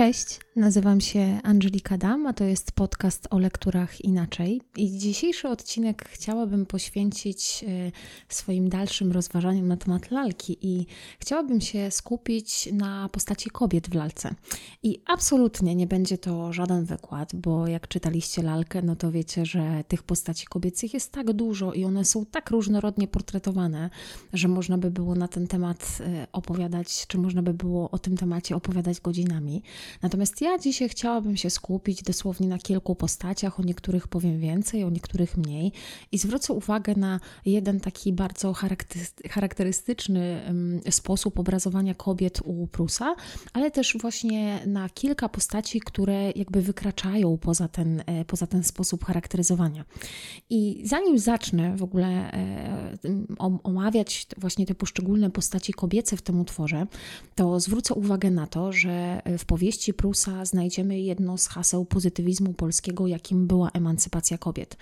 Cześć, nazywam się Angelika Dam, a to jest podcast o lekturach inaczej. I dzisiejszy odcinek chciałabym poświęcić e, swoim dalszym rozważaniom na temat lalki i chciałabym się skupić na postaci kobiet w lalce. I absolutnie nie będzie to żaden wykład, bo jak czytaliście lalkę, no to wiecie, że tych postaci kobiecych jest tak dużo i one są tak różnorodnie portretowane, że można by było na ten temat e, opowiadać, czy można by było o tym temacie opowiadać godzinami. Natomiast ja dzisiaj chciałabym się skupić dosłownie na kilku postaciach, o niektórych powiem więcej, o niektórych mniej i zwrócę uwagę na jeden taki bardzo charakterystyczny sposób obrazowania kobiet u Prusa, ale też właśnie na kilka postaci, które jakby wykraczają poza ten, e, poza ten sposób charakteryzowania. I zanim zacznę w ogóle e, omawiać właśnie te poszczególne postaci kobiece w tym utworze, to zwrócę uwagę na to, że w powieści Prusa znajdziemy jedno z haseł pozytywizmu polskiego, jakim była emancypacja kobiet.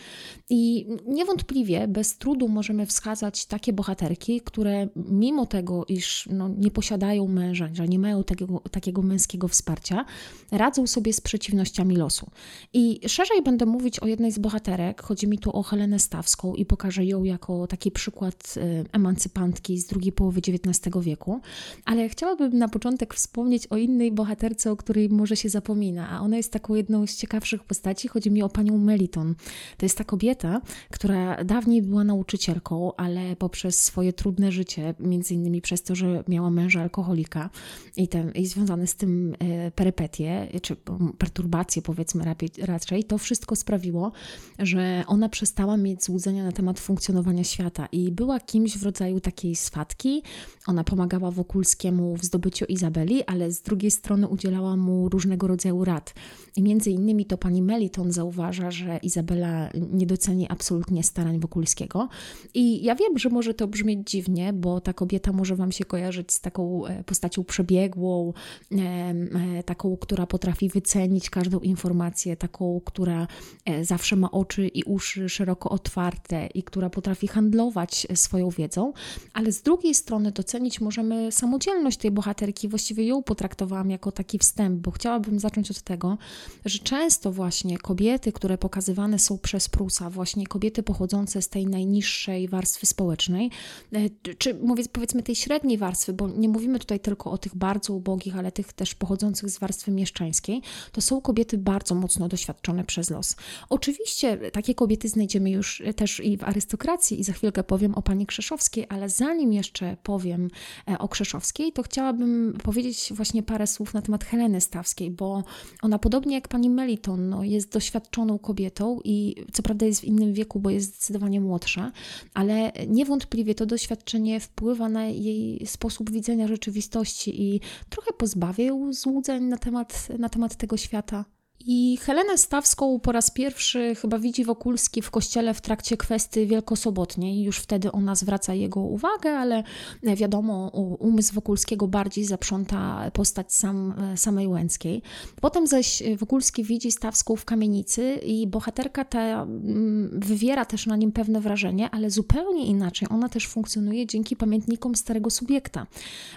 I niewątpliwie bez trudu możemy wskazać takie bohaterki, które mimo tego, iż no, nie posiadają męża, że nie mają takiego, takiego męskiego wsparcia, radzą sobie z przeciwnościami losu. I szerzej będę mówić o jednej z bohaterek. Chodzi mi tu o Helenę Stawską i pokażę ją jako taki przykład y, emancypantki z drugiej połowy XIX wieku. Ale chciałabym na początek wspomnieć o innej bohaterce, o której może się zapomina, a ona jest taką jedną z ciekawszych postaci. Chodzi mi o panią Meliton. To jest ta kobieta, która dawniej była nauczycielką, ale poprzez swoje trudne życie, między innymi przez to, że miała męża alkoholika i, ten, i związane z tym e, perypetie, czy perturbacje powiedzmy raczej, to wszystko sprawiło, że ona przestała mieć złudzenia na temat funkcjonowania świata i była kimś w rodzaju takiej swatki. Ona pomagała Wokulskiemu w zdobyciu Izabeli, ale z drugiej strony udzielała mu różnego rodzaju rad. I między innymi to pani Meliton zauważa, że Izabela nie doceni absolutnie starań Wokulskiego. I ja wiem, że może to brzmieć dziwnie, bo ta kobieta może Wam się kojarzyć z taką e, postacią przebiegłą, e, taką, która potrafi wycenić każdą informację, taką, która e, zawsze ma oczy i uszy szeroko otwarte i która potrafi handlować swoją wiedzą, ale z drugiej strony docenić możemy samodzielność tej bohaterki. Właściwie ją potraktowałam jako taki wstęp, bo chciałabym zacząć od tego, że często właśnie kobiety, które pokazywane są przez Prusa, właśnie kobiety pochodzące z tej najniższej warstwy społecznej, e, czy mówię, powiedzmy tej średniej warstwy, bo nie mówimy tutaj tylko o tych bardzo ubogich, ale tych też pochodzących z warstwy mieszczańskiej, to są kobiety bardzo mocno doświadczone przez los. Oczywiście takie kobiety znajdziemy już też i w arystokracji i za chwilkę powiem o pani Krzeszowskiej, ale zanim jeszcze powiem e, o Krzeszowskiej, to chciałabym powiedzieć właśnie parę słów na temat Heleny Stawskiej, bo ona podobnie jak pani Meliton no, jest doświadczoną kobietą i co prawda jest w innym wieku, bo jest zdecydowanie młodsza, ale niewątpliwie to doświadczenie wpływa na jej sposób widzenia rzeczywistości i trochę pozbawia ją złudzeń na temat, na temat tego świata. I Helenę Stawską po raz pierwszy chyba widzi Wokulski w kościele w trakcie kwestii wielkosobotniej. Już wtedy ona zwraca jego uwagę, ale wiadomo, umysł Wokulskiego bardziej zaprząta postać sam, samej Łęckiej. Potem zaś Wokulski widzi Stawską w kamienicy i bohaterka ta mm, wywiera też na nim pewne wrażenie, ale zupełnie inaczej. Ona też funkcjonuje dzięki pamiętnikom starego subiekta,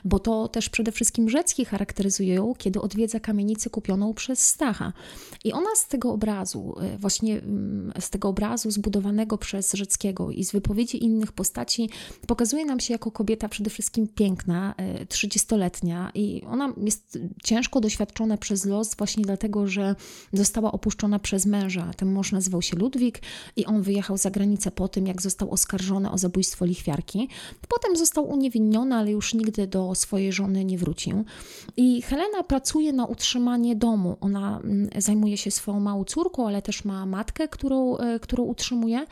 bo to też przede wszystkim Rzecki charakteryzuje ją, kiedy odwiedza kamienicę kupioną przez Stacha. I ona z tego obrazu, e, właśnie mm, z tego obrazu zbudowanego przez Rzeckiego i z wypowiedzi innych postaci, pokazuje nam się jako kobieta przede wszystkim piękna, 30-letnia e, i ona jest ciężko doświadczona przez los właśnie dlatego, że została opuszczona przez męża. Ten mąż nazywał się Ludwik i on wyjechał za granicę po tym, jak został oskarżony o zabójstwo lichwiarki. Potem został uniewinniony, ale już nigdy do swojej żony nie wrócił. I Helena pracuje na utrzymanie domu. Ona mm, zajmuje się swoją małą córką, ale też ma matkę, którą, e, którą utrzymuje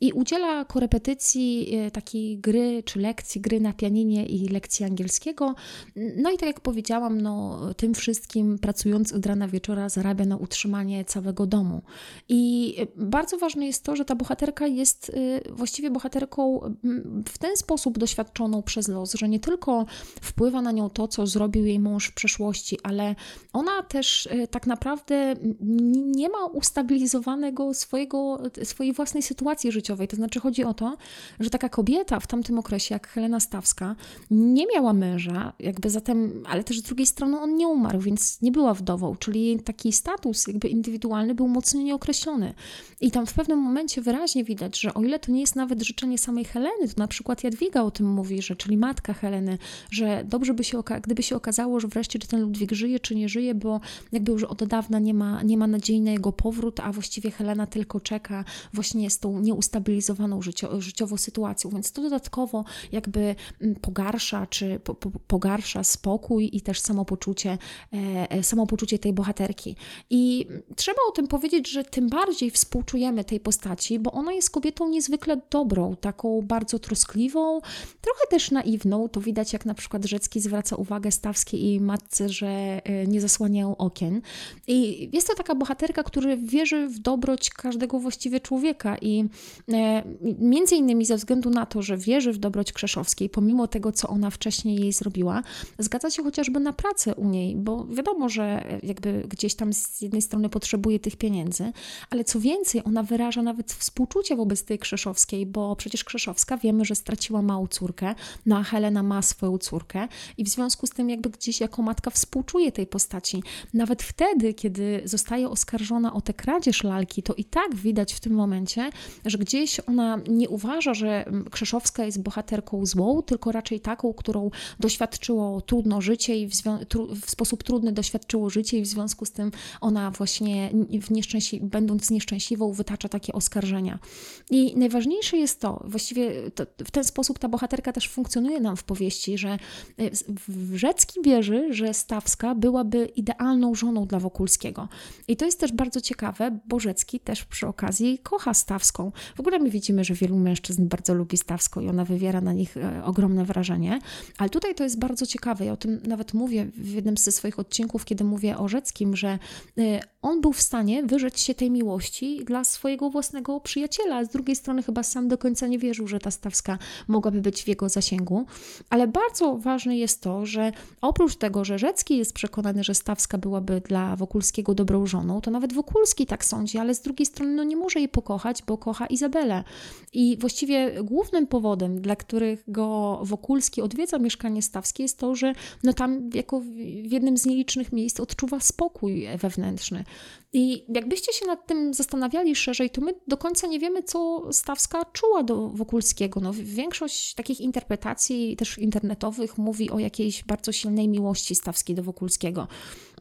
i udziela korepetycji e, takiej gry czy lekcji gry na pianinie i lekcji angielskiego. No i tak jak powiedziałam, no, tym wszystkim pracując od rana wieczora zarabia na utrzymanie całego domu. I bardzo ważne jest to, że ta bohaterka jest e, właściwie bohaterką w ten sposób doświadczoną przez los, że nie tylko wpływa na nią to, co zrobił jej mąż w przeszłości, ale ona też tak naprawdę nie ma ustabilizowanego swojego, swojej własnej sytuacji życiowej. To znaczy chodzi o to, że taka kobieta w tamtym okresie, jak Helena Stawska, nie miała męża, jakby zatem, ale też z drugiej strony on nie umarł, więc nie była wdową, czyli taki status jakby indywidualny był mocno nieokreślony. I tam w pewnym momencie wyraźnie widać, że o ile to nie jest nawet życzenie samej Heleny, to na przykład Jadwiga o tym mówi, że, czyli matka Heleny, że dobrze by się, gdyby się okazało, że wreszcie czy ten Ludwik żyje, czy nie żyje, bo jakby już od dawna nie ma, nie ma nadziei na jego powrót, a właściwie Helena tylko czeka właśnie z tą nieustabilizowaną życio, życiowo sytuacją, więc to dodatkowo jakby mm, pogarsza, czy po, po, pogarsza spokój i też samopoczucie, e, e, samopoczucie tej bohaterki. I trzeba o tym powiedzieć, że tym bardziej współczujemy tej postaci, bo ona jest kobietą niezwykle dobrą, taką bardzo troskliwą, trochę też naiwną. To widać, jak na przykład Rzecki zwraca uwagę Stawskiej i matce, że e, nie zasłaniają okien. I jest to taka bohaterka, która wierzy w dobroć każdego właściwie człowieka i e, między innymi ze względu na to, że wierzy w dobroć Krzeszowskiej, pomimo tego, co ona wcześniej jej zrobiła, zgadza się chociażby na pracę u niej, bo wiadomo, że jakby gdzieś tam z jednej strony potrzebuje tych pieniędzy, ale co więcej, ona wyraża nawet współczucie wobec tej Krzeszowskiej, bo przecież Krzeszowska wiemy, że straciła małą córkę, no a Helena ma swoją córkę i w związku z tym jakby gdzieś jako matka współczuje tej postaci. Nawet wtedy, kiedy zostaje oskarżona o tę kradzież lalki, to i tak widać w tym momencie, że gdzieś ona nie uważa, że Krzeszowska jest bohaterką złą, tylko raczej taką, którą doświadczyło trudno życie i w, w sposób trudny doświadczyło życie i w związku z tym ona właśnie w nieszczęśli będąc nieszczęśliwą wytacza takie oskarżenia. I najważniejsze jest to, właściwie to, w ten sposób ta bohaterka też funkcjonuje nam w powieści, że Wrzecki wierzy, że Stawska byłaby idealną żoną dla Wokulskiego. I to jest też bardzo ciekawe, bo Rzecki też przy okazji kocha Stawską. W ogóle my widzimy, że wielu mężczyzn bardzo lubi Stawską i ona wywiera na nich e, ogromne wrażenie, ale tutaj to jest bardzo ciekawe. Ja o tym nawet mówię w jednym ze swoich odcinków, kiedy mówię o Rzeckim, że e, on był w stanie wyrzec się tej miłości dla swojego własnego przyjaciela, z drugiej strony chyba sam do końca nie wierzył, że ta Stawska mogłaby być w jego zasięgu. Ale bardzo ważne jest to, że oprócz tego, że Rzecki jest przekonany, że Stawska byłaby dla Wokulskiego dobrą żoną, to nawet Wokulski tak sądzi, ale z drugiej strony no nie może jej pokochać, bo kocha Izabelę. I właściwie głównym powodem, dla którego Wokulski odwiedza mieszkanie Stawskie jest to, że no tam jako w jednym z nielicznych miejsc odczuwa spokój wewnętrzny. I jakbyście się nad tym zastanawiali szerzej, to my do końca nie wiemy, co Stawska czuła do Wokulskiego. No, większość takich interpretacji, też internetowych, mówi o jakiejś bardzo silnej miłości Stawskiej do Wokulskiego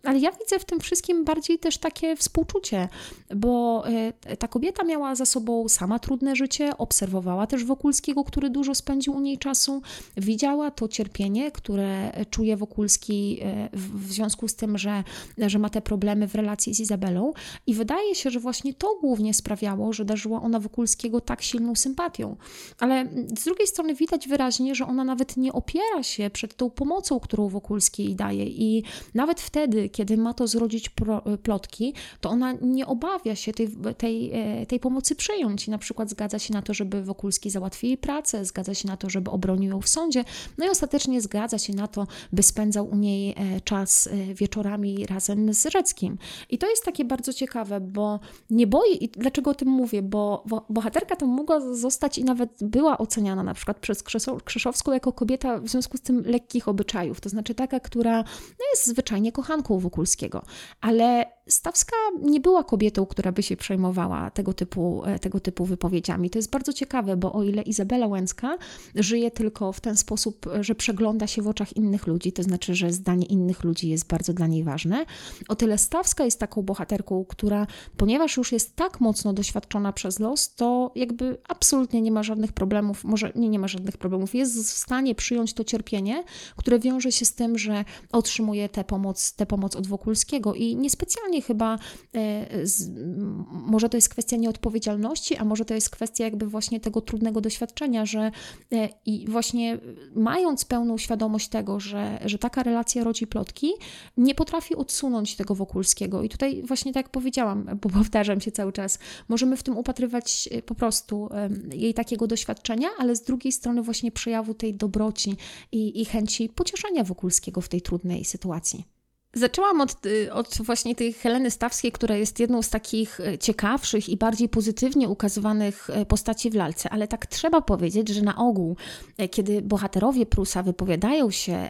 ale ja widzę w tym wszystkim bardziej też takie współczucie, bo e, ta kobieta miała za sobą sama trudne życie, obserwowała też Wokulskiego, który dużo spędził u niej czasu, widziała to cierpienie, które czuje Wokulski e, w związku z tym, że, że ma te problemy w relacji z Izabelą i wydaje się, że właśnie to głównie sprawiało, że darzyła ona Wokulskiego tak silną sympatią. Ale z drugiej strony widać wyraźnie, że ona nawet nie opiera się przed tą pomocą, którą Wokulski jej daje i nawet wtedy, kiedy ma to zrodzić plotki, to ona nie obawia się tej, tej, e, tej pomocy przyjąć i na przykład zgadza się na to, żeby Wokulski załatwił jej pracę, zgadza się na to, żeby obronił ją w sądzie, no i ostatecznie zgadza się na to, by spędzał u niej e, czas e, wieczorami razem z Rzeckim. I to jest takie bardzo ciekawe, bo nie boi, i dlaczego o tym mówię, bo bohaterka to mogła zostać i nawet była oceniana na przykład przez Krzeszowską jako kobieta w związku z tym lekkich obyczajów, to znaczy taka, która no, jest zwyczajnie kochanką Wokulskiego. Ale Stawska nie była kobietą, która by się przejmowała tego typu, e, tego typu wypowiedziami. To jest bardzo ciekawe, bo o ile Izabela Łęcka żyje tylko w ten sposób, że przegląda się w oczach innych ludzi, to znaczy, że zdanie innych ludzi jest bardzo dla niej ważne, o tyle Stawska jest taką bohaterką, która, ponieważ już jest tak mocno doświadczona przez los, to jakby absolutnie nie ma żadnych problemów, może nie, nie ma żadnych problemów, jest w stanie przyjąć to cierpienie, które wiąże się z tym, że otrzymuje tę pomoc, tę pomoc od Wokulskiego i niespecjalnie chyba, e, z, może to jest kwestia nieodpowiedzialności, a może to jest kwestia jakby właśnie tego trudnego doświadczenia, że e, i właśnie mając pełną świadomość tego, że, że taka relacja rodzi plotki, nie potrafi odsunąć tego Wokulskiego. I tutaj właśnie tak jak powiedziałam, bo powtarzam się cały czas, możemy w tym upatrywać e, po prostu jej takiego doświadczenia, ale z drugiej strony właśnie przejawu tej dobroci i, i chęci pocieszenia Wokulskiego w tej trudnej sytuacji. Zaczęłam od, y, od, właśnie tej Heleny Stawskiej, która jest jedną z takich y, ciekawszych i bardziej pozytywnie ukazywanych y, postaci w lalce, ale tak trzeba powiedzieć, że na ogół, kiedy bohaterowie Prusa wypowiadają się,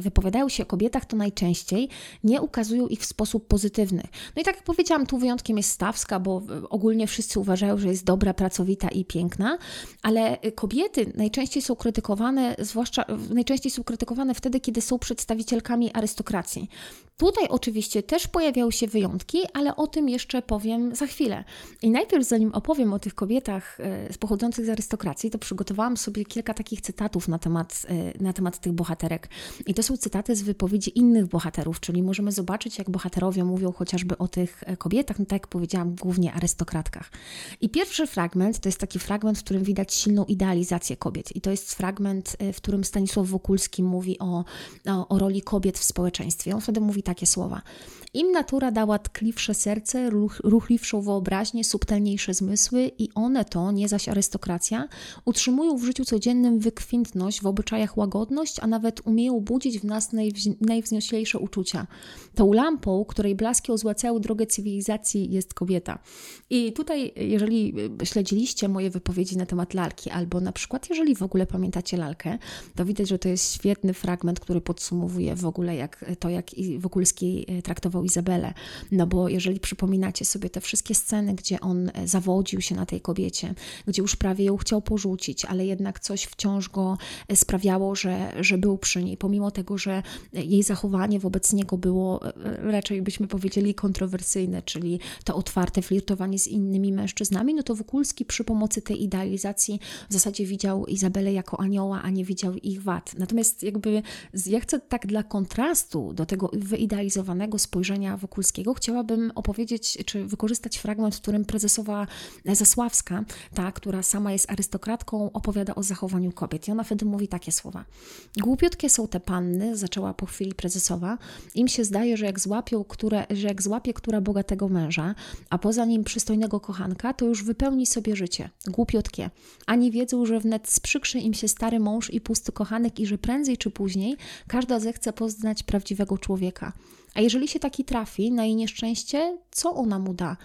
wypowiadają się o kobietach, to najczęściej nie ukazują ich w sposób pozytywny. No i tak jak powiedziałam, tu wyjątkiem jest Stawska, bo ogólnie wszyscy uważają, że jest dobra, pracowita i piękna, ale kobiety najczęściej są krytykowane, zwłaszcza najczęściej są krytykowane wtedy, kiedy są przedstawicielkami arystokracji. 情。Tutaj oczywiście też pojawiały się wyjątki, ale o tym jeszcze powiem za chwilę. I najpierw, zanim opowiem o tych kobietach e, pochodzących z arystokracji, to przygotowałam sobie kilka takich cytatów na temat, e, na temat tych bohaterek. I to są cytaty z wypowiedzi innych bohaterów, czyli możemy zobaczyć, jak bohaterowie mówią chociażby o tych e, kobietach, no tak jak powiedziałam, głównie arystokratkach. I pierwszy fragment to jest taki fragment, w którym widać silną idealizację kobiet. I to jest fragment, w którym Stanisław Wokulski mówi o, o, o roli kobiet w społeczeństwie. On wtedy mówi takie słowa. Im natura dała tkliwsze serce, ruch, ruchliwszą wyobraźnię, subtelniejsze zmysły i one to, nie zaś arystokracja, utrzymują w życiu codziennym wykwintność, w obyczajach łagodność, a nawet umieją budzić w nas najwznioślejsze uczucia. Tą lampą, której blaski ozłacają drogę cywilizacji jest kobieta. I tutaj, jeżeli śledziliście moje wypowiedzi na temat lalki, albo na przykład jeżeli w ogóle pamiętacie lalkę, to widać, że to jest świetny fragment, który podsumowuje w ogóle jak to, jak Wokulski e, Izabelę. No bo jeżeli przypominacie sobie te wszystkie sceny, gdzie on e, zawodził się na tej kobiecie, gdzie już prawie ją chciał porzucić, ale jednak coś wciąż go e, sprawiało, że, że był przy niej, pomimo tego, że jej zachowanie wobec niego było raczej byśmy powiedzieli kontrowersyjne, czyli to otwarte flirtowanie z innymi mężczyznami, no to Wokulski przy pomocy tej idealizacji w zasadzie widział Izabelę jako anioła, a nie widział ich wad. Natomiast jakby ja chcę tak dla kontrastu do tego wyidealizowanego spojrzenia Wokulskiego chciałabym opowiedzieć, czy wykorzystać fragment, w którym prezesowa Zasławska, ta, która sama jest arystokratką, opowiada o zachowaniu kobiet. I ona wtedy mówi takie słowa. Głupiutkie są te panny, zaczęła po chwili prezesowa. Im się zdaje, że jak, złapią, które, że jak złapie która bogatego męża, a poza nim przystojnego kochanka, to już wypełni sobie życie. Głupiutkie. Ani wiedzą, że wnet sprzykrzy im się stary mąż i pusty kochanek i że prędzej czy później każda zechce poznać prawdziwego człowieka. A jeżeli się taki trafi na jej nieszczęście, co ona mu da?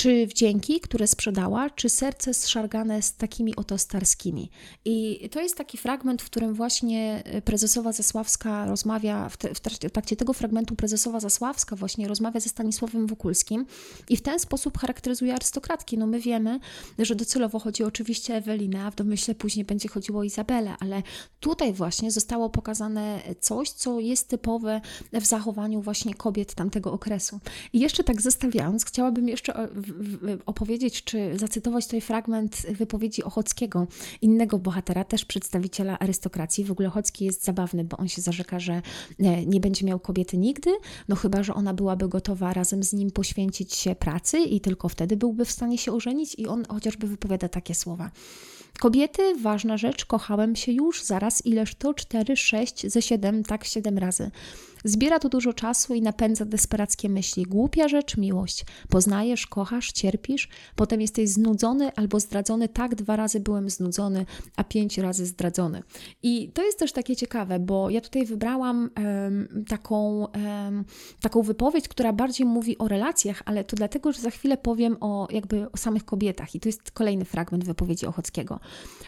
Czy wdzięki, które sprzedała, czy serce zszargane z takimi oto starskimi. I to jest taki fragment, w którym właśnie prezesowa Zasławska rozmawia, w, te, w trakcie tego fragmentu prezesowa Zasławska właśnie rozmawia ze Stanisławem Wokulskim i w ten sposób charakteryzuje arystokratki. No my wiemy, że docelowo chodzi oczywiście o Ewelinę, a w domyśle później będzie chodziło o Izabelę, ale tutaj właśnie zostało pokazane coś, co jest typowe w zachowaniu właśnie kobiet tamtego okresu. I jeszcze tak zestawiając, chciałabym jeszcze opowiedzieć, czy zacytować tutaj fragment wypowiedzi Ochockiego, innego bohatera, też przedstawiciela arystokracji. W ogóle Ochocki jest zabawny, bo on się zarzeka, że e, nie będzie miał kobiety nigdy, no chyba, że ona byłaby gotowa razem z nim poświęcić się pracy i tylko wtedy byłby w stanie się ożenić i on chociażby wypowiada takie słowa. Kobiety, ważna rzecz, kochałem się już, zaraz ileż to, cztery, sześć, ze siedem, tak siedem razy. Zbiera to dużo czasu i napędza desperackie myśli. Głupia rzecz, miłość. Poznajesz, kochasz, cierpisz, potem jesteś znudzony albo zdradzony. Tak, dwa razy byłem znudzony, a pięć razy zdradzony. I to jest też takie ciekawe, bo ja tutaj wybrałam um, taką, um, taką wypowiedź, która bardziej mówi o relacjach, ale to dlatego, że za chwilę powiem o jakby o samych kobietach. I to jest kolejny fragment wypowiedzi Ochockiego.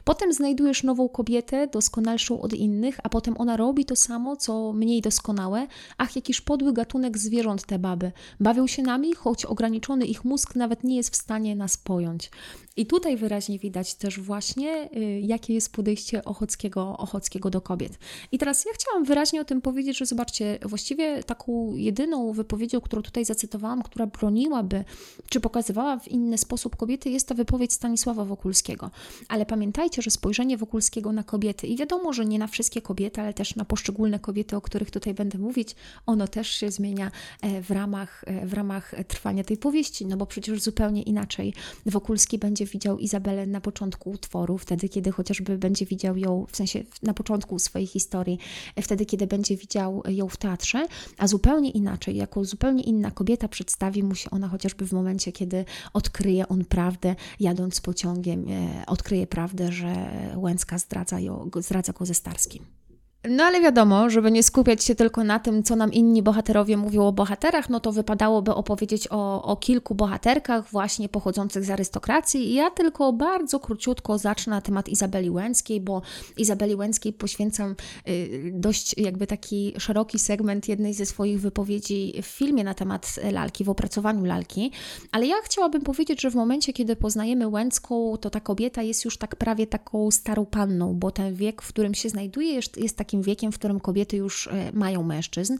Potem znajdujesz nową kobietę, doskonalszą od innych, a potem ona robi to samo, co mniej doskonałe, ach, jakiż podły gatunek zwierząt te baby. Bawią się nami, choć ograniczony ich mózg nawet nie jest w stanie nas pojąć. I tutaj wyraźnie widać też właśnie, y, jakie jest podejście Ochockiego, Ochockiego do kobiet. I teraz ja chciałam wyraźnie o tym powiedzieć, że zobaczcie, właściwie taką jedyną wypowiedzią, którą tutaj zacytowałam, która broniłaby, czy pokazywała w inny sposób kobiety, jest ta wypowiedź Stanisława Wokulskiego. Ale pamiętajcie, że spojrzenie Wokulskiego na kobiety, i wiadomo, że nie na wszystkie kobiety, ale też na poszczególne kobiety, o których tutaj będę mówić, ono też się zmienia e, w ramach, e, w ramach trwania tej powieści, no bo przecież zupełnie inaczej Wokulski będzie widział Izabelę na początku utworu, wtedy kiedy chociażby będzie widział ją, w sensie na początku swojej historii, wtedy kiedy będzie widział ją w teatrze, a zupełnie inaczej, jako zupełnie inna kobieta przedstawi mu się ona chociażby w momencie, kiedy odkryje on prawdę, jadąc pociągiem, e, odkryje prawdę, że Łęcka zdradza, ją, zdradza go ze Starskim. No ale wiadomo, żeby nie skupiać się tylko na tym, co nam inni bohaterowie mówią o bohaterach, no to wypadałoby opowiedzieć o, o kilku bohaterkach właśnie pochodzących z arystokracji. Ja tylko bardzo króciutko zacznę na temat Izabeli Łęckiej, bo Izabeli Łęckiej poświęcam y, dość jakby taki szeroki segment jednej ze swoich wypowiedzi w filmie na temat lalki, w opracowaniu lalki. Ale ja chciałabym powiedzieć, że w momencie, kiedy poznajemy Łęcką, to ta kobieta jest już tak prawie taką starą panną, bo ten wiek, w którym się znajduje, jest, jest taki takim wiekiem, w którym kobiety już e, mają mężczyzn,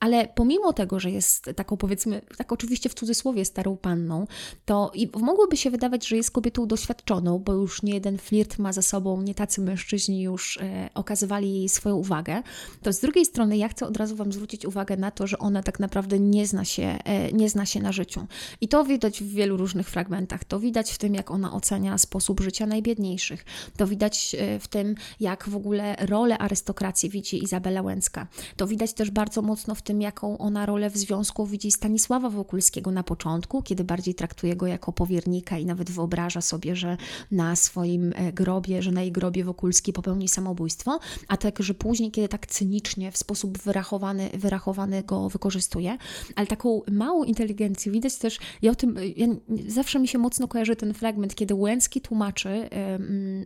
ale pomimo tego, że jest taką powiedzmy, tak oczywiście w cudzysłowie starą panną, to i mogłoby się wydawać, że jest kobietą doświadczoną, bo już nie jeden flirt ma za sobą, nie tacy mężczyźni już e, okazywali jej swoją uwagę, to z drugiej strony ja chcę od razu Wam zwrócić uwagę na to, że ona tak naprawdę nie zna się, e, nie zna się na życiu. I to widać w wielu różnych fragmentach. To widać w tym, jak ona ocenia sposób życia najbiedniejszych. To widać w tym, jak w ogóle rolę arystokracji widzi Izabela Łęcka. To widać też bardzo mocno w tym, jaką ona rolę w związku widzi Stanisława Wokulskiego na początku, kiedy bardziej traktuje go jako powiernika i nawet wyobraża sobie, że na swoim e, grobie, że na jej grobie Wokulski popełni samobójstwo, a także później, kiedy tak cynicznie, w sposób wyrachowany, wyrachowany go wykorzystuje. Ale taką małą inteligencję widać też, ja o tym, ja, zawsze mi się mocno kojarzy ten fragment, kiedy Łęcki tłumaczy,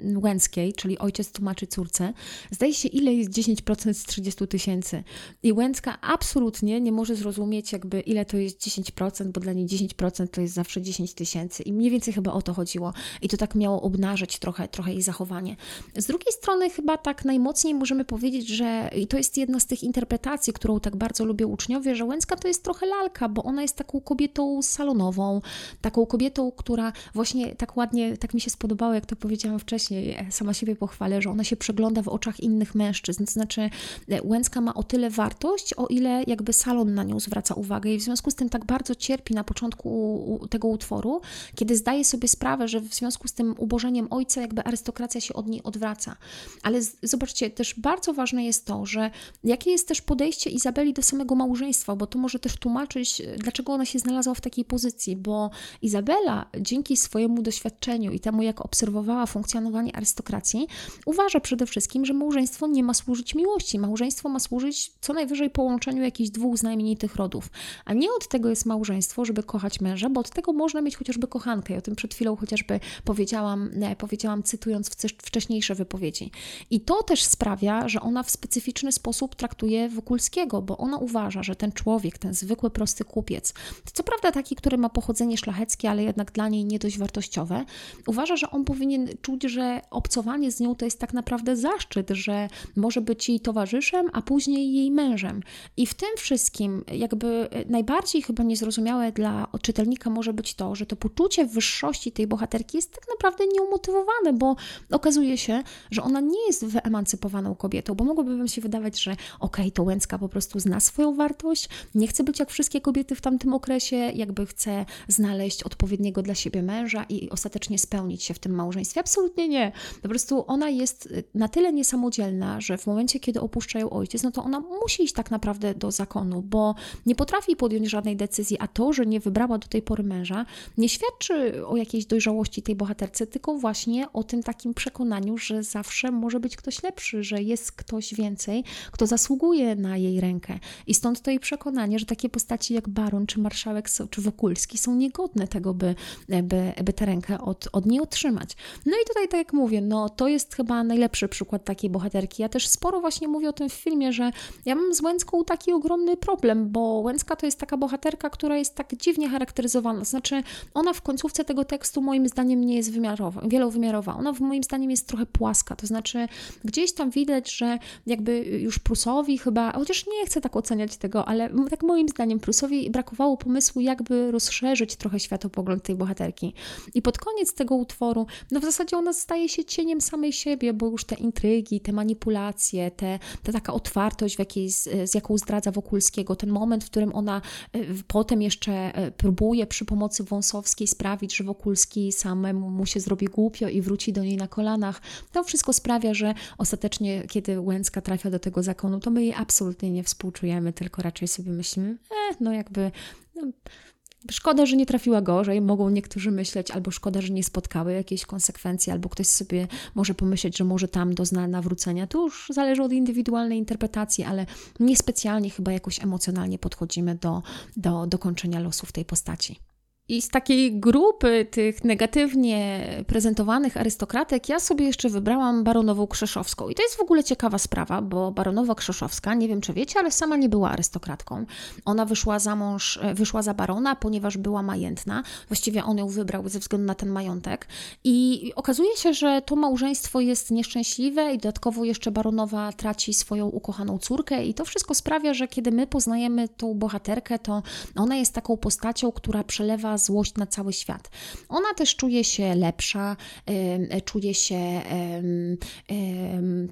um, Łęckiej, czyli ojciec tłumaczy córce, zdaje się, ile jest 10% z 30 tysięcy. I Łęcka absolutnie nie może zrozumieć, jakby ile to jest 10%, bo dla niej 10% to jest zawsze 10 tysięcy. I mniej więcej chyba o to chodziło. I to tak miało obnażyć trochę, trochę jej zachowanie. Z drugiej strony, chyba tak najmocniej możemy powiedzieć, że i to jest jedna z tych interpretacji, którą tak bardzo lubią uczniowie, że Łęcka to jest trochę lalka, bo ona jest taką kobietą salonową, taką kobietą, która właśnie tak ładnie, tak mi się spodobało, jak to powiedziałam wcześniej, sama siebie pochwalę, że ona się przegląda w oczach innych mężczyzn, to znaczy e, Łęcka ma o tyle wartość, o ile jakby salon na nią zwraca uwagę i w związku z tym tak bardzo cierpi na początku tego utworu, kiedy zdaje sobie sprawę, że w związku z tym ubożeniem ojca jakby arystokracja się od niej odwraca. Ale zobaczcie, też bardzo ważne jest to, że jakie jest też podejście Izabeli do samego małżeństwa, bo to może też tłumaczyć, e, dlaczego ona się znalazła w takiej pozycji, bo Izabela dzięki swojemu doświadczeniu i temu, jak obserwowała funkcjonowanie arystokracji, uważa przede wszystkim, że małżeństwo nie ma służyć miłości. Małżeństwo ma służyć co najwyżej połączeniu jakichś dwóch znamienitych rodów. A nie od tego jest małżeństwo, żeby kochać męża, bo od tego można mieć chociażby kochankę. I o tym przed chwilą chociażby powiedziałam, e, powiedziałam cytując wcześniejsze wypowiedzi. I to też sprawia, że ona w specyficzny sposób traktuje Wokulskiego, bo ona uważa, że ten człowiek, ten zwykły, prosty kupiec, to co prawda taki, który ma pochodzenie szlacheckie, ale jednak dla niej nie dość wartościowe, uważa, że on powinien czuć, że obcowanie z nią to jest tak naprawdę zaszczyt, że może być jej towarzyszem, a później jej mężem. I w tym wszystkim, jakby najbardziej chyba niezrozumiałe dla czytelnika może być to, że to poczucie wyższości tej bohaterki jest tak naprawdę nieumotywowane, bo okazuje się, że ona nie jest wyemancypowaną kobietą, bo mogłoby wam się wydawać, że okej, okay, to Łęcka po prostu zna swoją wartość, nie chce być jak wszystkie kobiety w tamtym okresie, jakby chce znaleźć odpowiedniego dla siebie męża i ostatecznie spełnić się w tym małżeństwie. Absolutnie nie. Po prostu ona jest na tyle niesamodzielna, że w momencie, momencie, kiedy opuszczają ojciec, no to ona musi iść tak naprawdę do zakonu, bo nie potrafi podjąć żadnej decyzji, a to, że nie wybrała do tej pory męża, nie świadczy o jakiejś dojrzałości tej bohaterce, tylko właśnie o tym takim przekonaniu, że zawsze może być ktoś lepszy, że jest ktoś więcej, kto zasługuje na jej rękę. I stąd to jej przekonanie, że takie postaci jak Baron, czy Marszałek, czy Wokulski są niegodne tego, by, by, by tę rękę od, od niej otrzymać. No i tutaj, tak jak mówię, no to jest chyba najlepszy przykład takiej bohaterki. Ja też sporo właśnie mówię o tym w filmie, że ja mam z Łęcką taki ogromny problem, bo Łęcka to jest taka bohaterka, która jest tak dziwnie charakteryzowana. Znaczy, ona w końcówce tego tekstu moim zdaniem nie jest wymiarowa, wielowymiarowa. Ona w moim zdaniem jest trochę płaska. To znaczy, gdzieś tam widać, że jakby już Prusowi chyba, chociaż nie chcę tak oceniać tego, ale tak moim zdaniem Prusowi brakowało pomysłu, jakby rozszerzyć trochę światopogląd tej bohaterki. I pod koniec tego utworu, no w zasadzie ona staje się cieniem samej siebie, bo już te intrygi, te manipulacje, te, ta taka otwartość, w jakiej, z, z jaką zdradza Wokulskiego, ten moment, w którym ona e, potem jeszcze e, próbuje przy pomocy Wąsowskiej sprawić, że Wokulski samemu mu się zrobi głupio i wróci do niej na kolanach, to wszystko sprawia, że ostatecznie, kiedy Łęcka trafia do tego zakonu, to my jej absolutnie nie współczujemy, tylko raczej sobie myślimy, e, no jakby... No, Szkoda, że nie trafiła gorzej, mogą niektórzy myśleć, albo szkoda, że nie spotkały jakiejś konsekwencji, albo ktoś sobie może pomyśleć, że może tam dozna nawrócenia. To już zależy od indywidualnej interpretacji, ale niespecjalnie chyba jakoś emocjonalnie podchodzimy do, do, do kończenia losów tej postaci. I z takiej grupy tych negatywnie prezentowanych arystokratek ja sobie jeszcze wybrałam baronową Krzeszowską. I to jest w ogóle ciekawa sprawa, bo baronowa Krzeszowska, nie wiem czy wiecie, ale sama nie była arystokratką. Ona wyszła za mąż, e, wyszła za barona, ponieważ była majętna. Właściwie on ją wybrał ze względu na ten majątek. I okazuje się, że to małżeństwo jest nieszczęśliwe i dodatkowo jeszcze baronowa traci swoją ukochaną córkę i to wszystko sprawia, że kiedy my poznajemy tą bohaterkę, to ona jest taką postacią, która przelewa złość na cały świat. Ona też czuje się lepsza, czuje się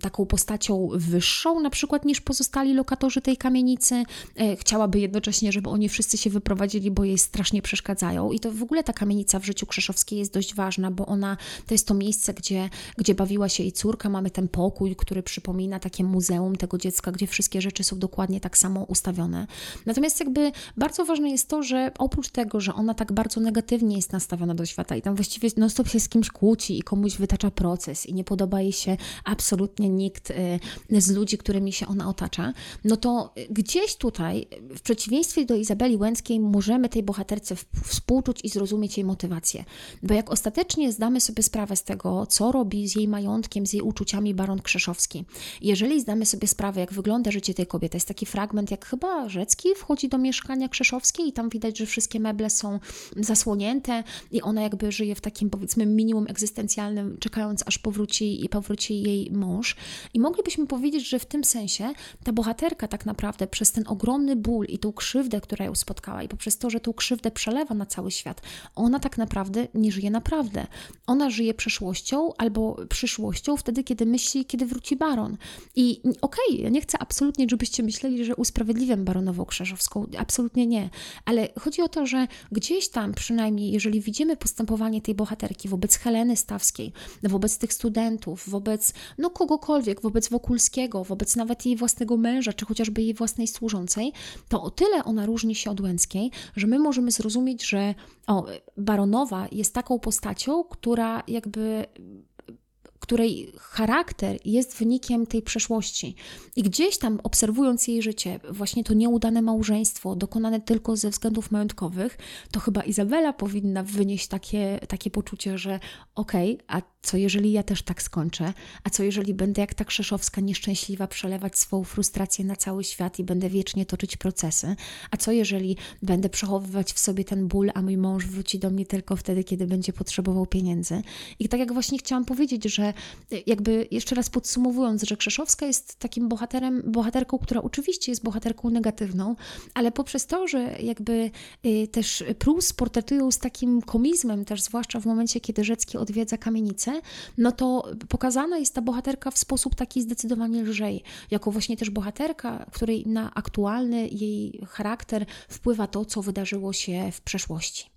taką postacią wyższą, na przykład niż pozostali lokatorzy tej kamienicy. E, chciałaby jednocześnie, żeby oni wszyscy się wyprowadzili, bo jej strasznie przeszkadzają. I to w ogóle ta kamienica w życiu Krzeszowskiej jest dość ważna, bo ona to jest to miejsce, gdzie, gdzie bawiła się jej córka. Mamy ten pokój, który przypomina takie muzeum tego dziecka, gdzie wszystkie rzeczy są dokładnie tak samo ustawione. Natomiast jakby bardzo ważne jest to, że oprócz tego, że ona tak bardzo negatywnie jest nastawiona do świata i tam właściwie non-stop się z kimś kłóci i komuś wytacza proces i nie podoba jej się absolutnie nikt y, z ludzi, którymi się ona otacza, no to gdzieś tutaj, w przeciwieństwie do Izabeli Łęckiej, możemy tej bohaterce współczuć i zrozumieć jej motywację. Bo jak ostatecznie zdamy sobie sprawę z tego, co robi z jej majątkiem, z jej uczuciami baron Krzeszowski, jeżeli zdamy sobie sprawę, jak wygląda życie tej kobiety, jest taki fragment, jak chyba Rzecki wchodzi do mieszkania Krzeszowskiej i tam widać, że wszystkie meble są zasłonięte i ona jakby żyje w takim powiedzmy minimum egzystencjalnym, czekając aż powróci i powróci jej mąż. I moglibyśmy powiedzieć, że w tym sensie ta bohaterka tak naprawdę przez ten ogromny ból i tą krzywdę, która ją spotkała i poprzez to, że tą krzywdę przelewa na cały świat, ona tak naprawdę nie żyje naprawdę. Ona żyje przeszłością albo przyszłością wtedy, kiedy myśli, kiedy wróci baron. I okej, okay, ja nie chcę absolutnie, żebyście myśleli, że usprawiedliwiam baronową Krzyżowską, absolutnie nie, ale chodzi o to, że gdzieś tam przynajmniej, jeżeli widzimy postępowanie tej bohaterki wobec Heleny Stawskiej, wobec tych studentów, wobec no kogokolwiek, wobec Wokulskiego, wobec nawet jej własnego męża, czy chociażby jej własnej służącej, to o tyle ona różni się od Łęckiej, że my możemy zrozumieć, że o, Baronowa jest taką postacią, która jakby której charakter jest wynikiem tej przeszłości. I gdzieś tam, obserwując jej życie, właśnie to nieudane małżeństwo, dokonane tylko ze względów majątkowych, to chyba Izabela powinna wynieść takie, takie poczucie, że okej, okay, a co jeżeli ja też tak skończę? A co jeżeli będę jak ta Krzeszowska nieszczęśliwa przelewać swoją frustrację na cały świat i będę wiecznie toczyć procesy? A co jeżeli będę przechowywać w sobie ten ból, a mój mąż wróci do mnie tylko wtedy, kiedy będzie potrzebował pieniędzy? I tak jak właśnie chciałam powiedzieć, że jakby jeszcze raz podsumowując, że Krzeszowska jest takim bohaterem, bohaterką, która oczywiście jest bohaterką negatywną, ale poprzez to, że jakby y, też Prus portretują z takim komizmem, też zwłaszcza w momencie, kiedy Rzecki odwiedza kamienicę, no to pokazana jest ta bohaterka w sposób taki zdecydowanie lżej, jako właśnie też bohaterka, której na aktualny jej charakter wpływa to, co wydarzyło się w przeszłości.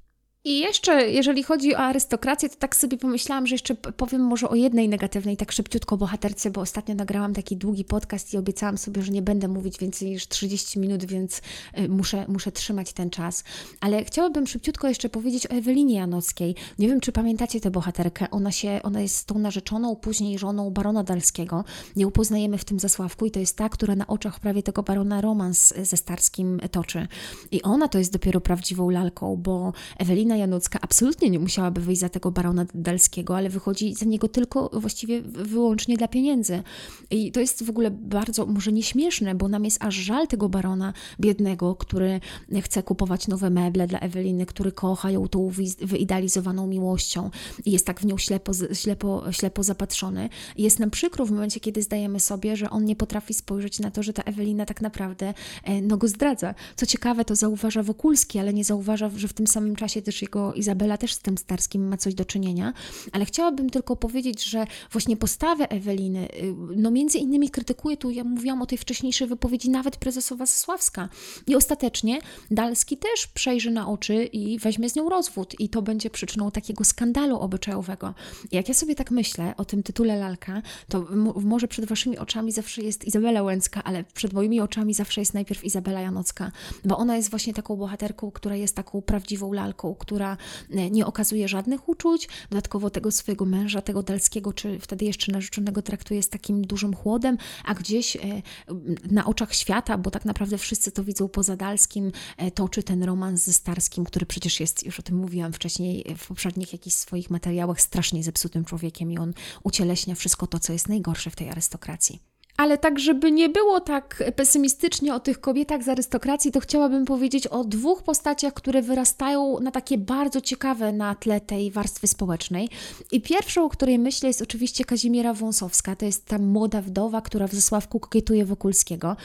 I jeszcze, jeżeli chodzi o arystokrację, to tak sobie pomyślałam, że jeszcze powiem może o jednej negatywnej, tak szybciutko bohaterce, bo ostatnio nagrałam taki długi podcast i obiecałam sobie, że nie będę mówić więcej niż 30 minut, więc y, muszę, muszę trzymać ten czas. Ale chciałabym szybciutko jeszcze powiedzieć o Ewelinie Janockiej. Nie wiem, czy pamiętacie tę bohaterkę. Ona, się, ona jest tą narzeczoną, później żoną barona Dalskiego. Nie upoznajemy w tym Zasławku i to jest ta, która na oczach prawie tego barona romans ze Starskim toczy. I ona to jest dopiero prawdziwą lalką, bo Ewelina Janucka absolutnie nie musiałaby wyjść za tego barona Dalskiego, ale wychodzi za niego tylko właściwie wyłącznie dla pieniędzy. I to jest w ogóle bardzo, może nieśmieszne, bo nam jest aż żal tego barona biednego, który chce kupować nowe meble dla Eweliny, który kocha ją tą wyidealizowaną miłością i jest tak w nią ślepo, ślepo, ślepo zapatrzony. I jest nam przykro w momencie, kiedy zdajemy sobie, że on nie potrafi spojrzeć na to, że ta Ewelina tak naprawdę e, no, go zdradza. Co ciekawe, to zauważa Wokulski, ale nie zauważa, że w tym samym czasie też Wokulskiego, Izabela też z tym Starskim ma coś do czynienia, ale chciałabym tylko powiedzieć, że właśnie postawę Eweliny, y, no między innymi krytykuje tu, ja mówiłam o tej wcześniejszej wypowiedzi, nawet prezesowa Zasławska. I ostatecznie Dalski też przejrzy na oczy i weźmie z nią rozwód i to będzie przyczyną takiego skandalu obyczajowego. I jak ja sobie tak myślę o tym tytule lalka, to może przed waszymi oczami zawsze jest Izabela Łęcka, ale przed moimi oczami zawsze jest najpierw Izabela Janocka, bo ona jest właśnie taką bohaterką, która jest taką prawdziwą lalką, która e, nie okazuje żadnych uczuć, dodatkowo tego swojego męża, tego Dalskiego, czy wtedy jeszcze narzeczonego traktuje z takim dużym chłodem, a gdzieś e, na oczach świata, bo tak naprawdę wszyscy to widzą poza Dalskim, e, toczy ten romans ze Starskim, który przecież jest, już o tym mówiłam wcześniej, w poprzednich jakichś swoich materiałach, strasznie zepsutym człowiekiem i on ucieleśnia wszystko to, co jest najgorsze w tej arystokracji. Ale tak, żeby nie było tak pesymistycznie o tych kobietach z arystokracji, to chciałabym powiedzieć o dwóch postaciach, które wyrastają na takie bardzo ciekawe na tle tej warstwy społecznej. I pierwszą, o której myślę, jest oczywiście Kazimiera Wąsowska. To jest ta młoda wdowa, która w Zasławku kokietuje Wokulskiego.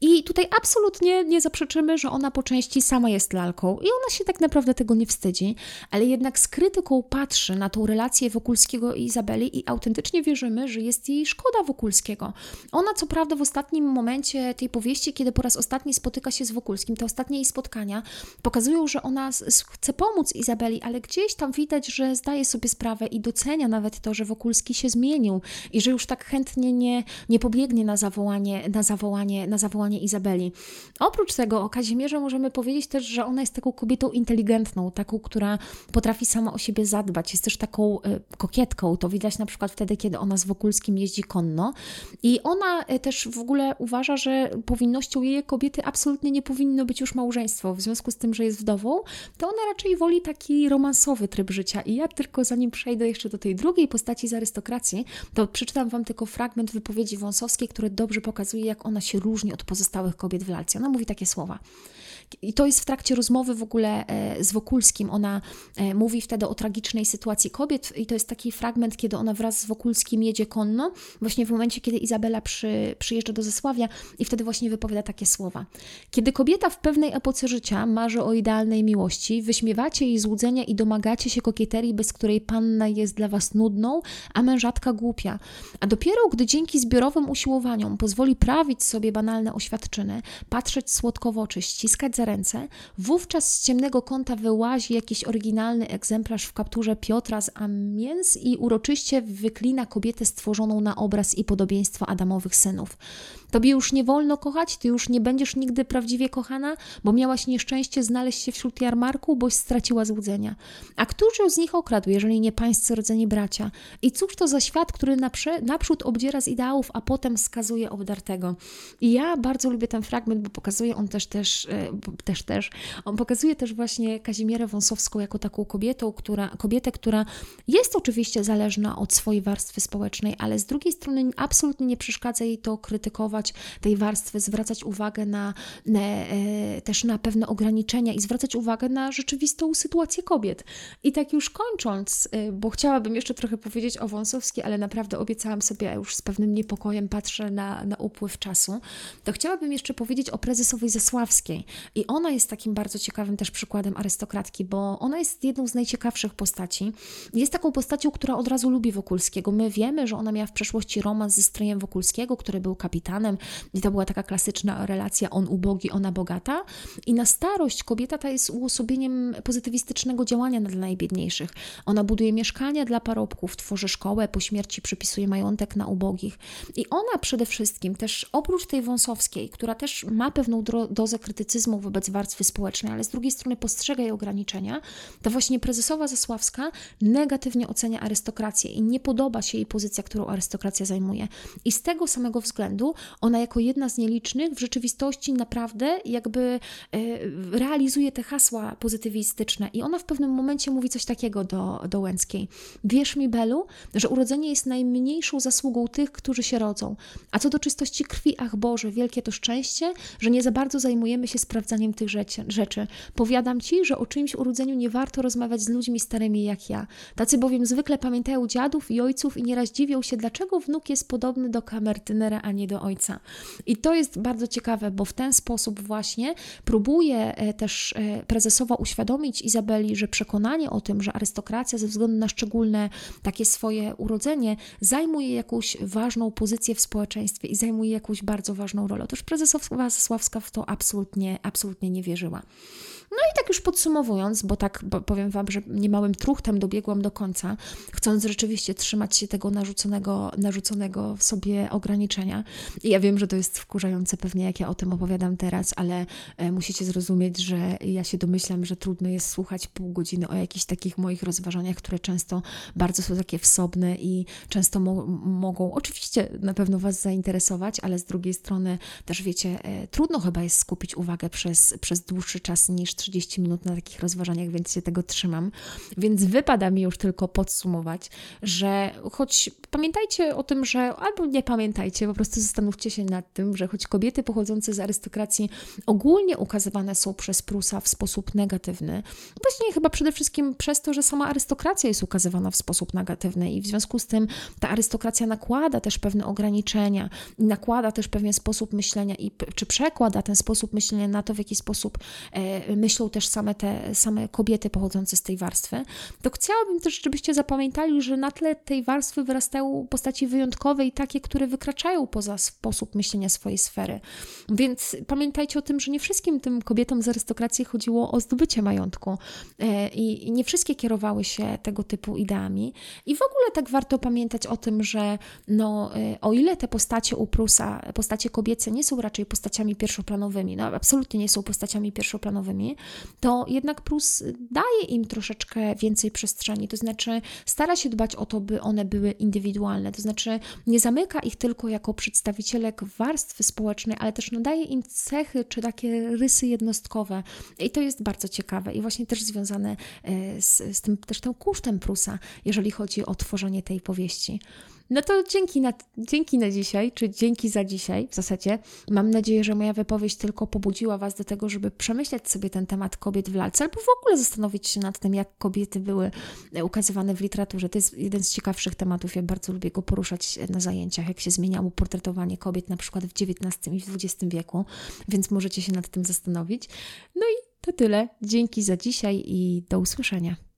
I tutaj absolutnie nie zaprzeczymy, że ona po części sama jest lalką i ona się tak naprawdę tego nie wstydzi, ale jednak z krytyką patrzy na tą relację Wokulskiego i Izabeli i autentycznie wierzymy, że jest jej szkoda Wokulskiego. Ona co prawda w ostatnim momencie tej powieści, kiedy po raz ostatni spotyka się z Wokulskim, te ostatnie jej spotkania pokazują, że ona chce pomóc Izabeli, ale gdzieś tam widać, że zdaje sobie sprawę i docenia nawet to, że Wokulski się zmienił i że już tak chętnie nie, nie pobiegnie na zawołanie, na zawołanie, na zawołanie Izabeli. Oprócz tego o Kazimierze możemy powiedzieć też, że ona jest taką kobietą inteligentną, taką, która potrafi sama o siebie zadbać. Jest też taką y, kokietką. To widać na przykład wtedy, kiedy ona z Wokulskim jeździ konno i ona E, też w ogóle uważa, że powinnością jej kobiety absolutnie nie powinno być już małżeństwo. W związku z tym, że jest wdową, to ona raczej woli taki romansowy tryb życia. I ja tylko zanim przejdę jeszcze do tej drugiej postaci z arystokracji, to przeczytam Wam tylko fragment wypowiedzi Wąsowskiej, który dobrze pokazuje, jak ona się różni od pozostałych kobiet w lalce. Ona mówi takie słowa. I to jest w trakcie rozmowy w ogóle e, z Wokulskim. Ona e, mówi wtedy o tragicznej sytuacji kobiet i to jest taki fragment, kiedy ona wraz z Wokulskim jedzie konno, właśnie w momencie, kiedy Izabela przy, przyjeżdża do Zasławia i wtedy właśnie wypowiada takie słowa. Kiedy kobieta w pewnej epoce życia marzy o idealnej miłości, wyśmiewacie jej złudzenia i domagacie się kokieterii, bez której panna jest dla was nudną, a mężatka głupia. A dopiero gdy dzięki zbiorowym usiłowaniom pozwoli prawić sobie banalne oświadczyny, patrzeć słodko w oczy, ściskać ręce, wówczas z ciemnego kąta wyłazi jakiś oryginalny egzemplarz w kapturze Piotra z Amiens i uroczyście wyklina kobietę stworzoną na obraz i podobieństwo Adamowych synów. Tobie już nie wolno kochać, ty już nie będziesz nigdy prawdziwie kochana, bo miałaś nieszczęście znaleźć się wśród jarmarku, boś straciła złudzenia. A któż ją z nich okradł, jeżeli nie pańscy rodzeni bracia? I cóż to za świat, który naprze, naprzód obdziera z ideałów, a potem skazuje obdartego? I ja bardzo lubię ten fragment, bo pokazuje on też, też, e, też, też, on pokazuje też właśnie Kazimierę Wąsowską jako taką kobietą, która, kobietę, która jest oczywiście zależna od swojej warstwy społecznej, ale z drugiej strony absolutnie nie przeszkadza jej to krytykować tej warstwy, zwracać uwagę na, na e, też na pewne ograniczenia i zwracać uwagę na rzeczywistą sytuację kobiet. I tak już kończąc, e, bo chciałabym jeszcze trochę powiedzieć o Wąsowskiej, ale naprawdę obiecałam sobie, a już z pewnym niepokojem patrzę na, na upływ czasu, to chciałabym jeszcze powiedzieć o prezesowej Zasławskiej. I ona jest takim bardzo ciekawym też przykładem arystokratki, bo ona jest jedną z najciekawszych postaci. Jest taką postacią, która od razu lubi Wokulskiego. My wiemy, że ona miała w przeszłości romans ze strojem Wokulskiego, który był kapitanem, i to była taka klasyczna relacja on ubogi, ona bogata. I na starość kobieta ta jest uosobieniem pozytywistycznego działania dla najbiedniejszych. Ona buduje mieszkania dla parobków, tworzy szkołę, po śmierci przypisuje majątek na ubogich. I ona przede wszystkim też oprócz tej wąsowskiej, która też ma pewną dozę krytycyzmu wobec warstwy społecznej, ale z drugiej strony postrzega jej ograniczenia, to właśnie prezesowa Zasławska negatywnie ocenia arystokrację i nie podoba się jej pozycja, którą arystokracja zajmuje. I z tego samego względu ona jako jedna z nielicznych w rzeczywistości naprawdę jakby e, realizuje te hasła pozytywistyczne i ona w pewnym momencie mówi coś takiego do, do Łęckiej. Wierz mi, Belu, że urodzenie jest najmniejszą zasługą tych, którzy się rodzą. A co do czystości krwi, ach Boże, wielkie to szczęście, że nie za bardzo zajmujemy się sprawdzeniem sprawdzaniem tych rzeczy. Powiadam ci, że o czyimś urodzeniu nie warto rozmawiać z ludźmi starymi jak ja. Tacy bowiem zwykle pamiętają dziadów i ojców i nieraz dziwią się, dlaczego wnuk jest podobny do kamertynera, a nie do ojca. I to jest bardzo ciekawe, bo w ten sposób właśnie próbuje e, też e, prezesowa uświadomić Izabeli, że przekonanie o tym, że arystokracja ze względu na szczególne takie swoje urodzenie zajmuje jakąś ważną pozycję w społeczeństwie i zajmuje jakąś bardzo ważną rolę. Otóż prezesowa Zasławska w to absolutnie, absolutnie nie wierzyła. No i tak już podsumowując, bo tak bo powiem Wam, że niemałym truchtem dobiegłam do końca, chcąc rzeczywiście trzymać się tego narzuconego, narzuconego w sobie ograniczenia. I ja wiem, że to jest wkurzające pewnie, jak ja o tym opowiadam teraz, ale e, musicie zrozumieć, że ja się domyślam, że trudno jest słuchać pół godziny o jakichś takich moich rozważaniach, które często bardzo są takie wsobne i często mo mogą oczywiście na pewno Was zainteresować, ale z drugiej strony też wiecie, e, trudno chyba jest skupić uwagę przez, przez dłuższy czas niż 30 minut na takich rozważaniach, więc się tego trzymam. Więc wypada mi już tylko podsumować, że choć pamiętajcie o tym, że albo nie pamiętajcie, po prostu zastanówcie się nad tym, że choć kobiety pochodzące z arystokracji ogólnie ukazywane są przez Prusa w sposób negatywny, właśnie chyba przede wszystkim przez to, że sama arystokracja jest ukazywana w sposób negatywny i w związku z tym ta arystokracja nakłada też pewne ograniczenia, nakłada też pewien sposób myślenia i czy przekłada ten sposób myślenia na to, w jaki sposób e, myślą też same te same kobiety pochodzące z tej warstwy, to chciałabym też, żebyście zapamiętali, że na tle tej warstwy wyrastają postaci wyjątkowe i takie, które wykraczają poza sposób myślenia swojej sfery. Więc pamiętajcie o tym, że nie wszystkim tym kobietom z arystokracji chodziło o zdobycie majątku e, i nie wszystkie kierowały się tego typu ideami. I w ogóle tak warto pamiętać o tym, że no, e, o ile te postacie u Prusa, postacie kobiece nie są raczej postaciami pierwszoplanowymi, no absolutnie nie są postaciami pierwszoplanowymi, to jednak Prus daje im troszeczkę więcej przestrzeni, to znaczy stara się dbać o to, by one były indywidualne, to znaczy nie zamyka ich tylko jako przedstawicielek warstwy społecznej, ale też nadaje im cechy czy takie rysy jednostkowe. I to jest bardzo ciekawe i właśnie też związane e, z, z tym też tym kusztem Prusa, jeżeli chodzi o tworzenie tej powieści. No to dzięki na, dzięki na dzisiaj, czy dzięki za dzisiaj w zasadzie. Mam nadzieję, że moja wypowiedź tylko pobudziła Was do tego, żeby przemyśleć sobie ten temat kobiet w lalce, albo w ogóle zastanowić się nad tym, jak kobiety były e, ukazywane w literaturze. To jest jeden z ciekawszych tematów. Ja bardzo lubię go poruszać na zajęciach, jak się zmieniało portretowanie kobiet na przykład w XIX i w XX wieku, więc możecie się nad tym zastanowić. No i to tyle. Dzięki za dzisiaj i do usłyszenia.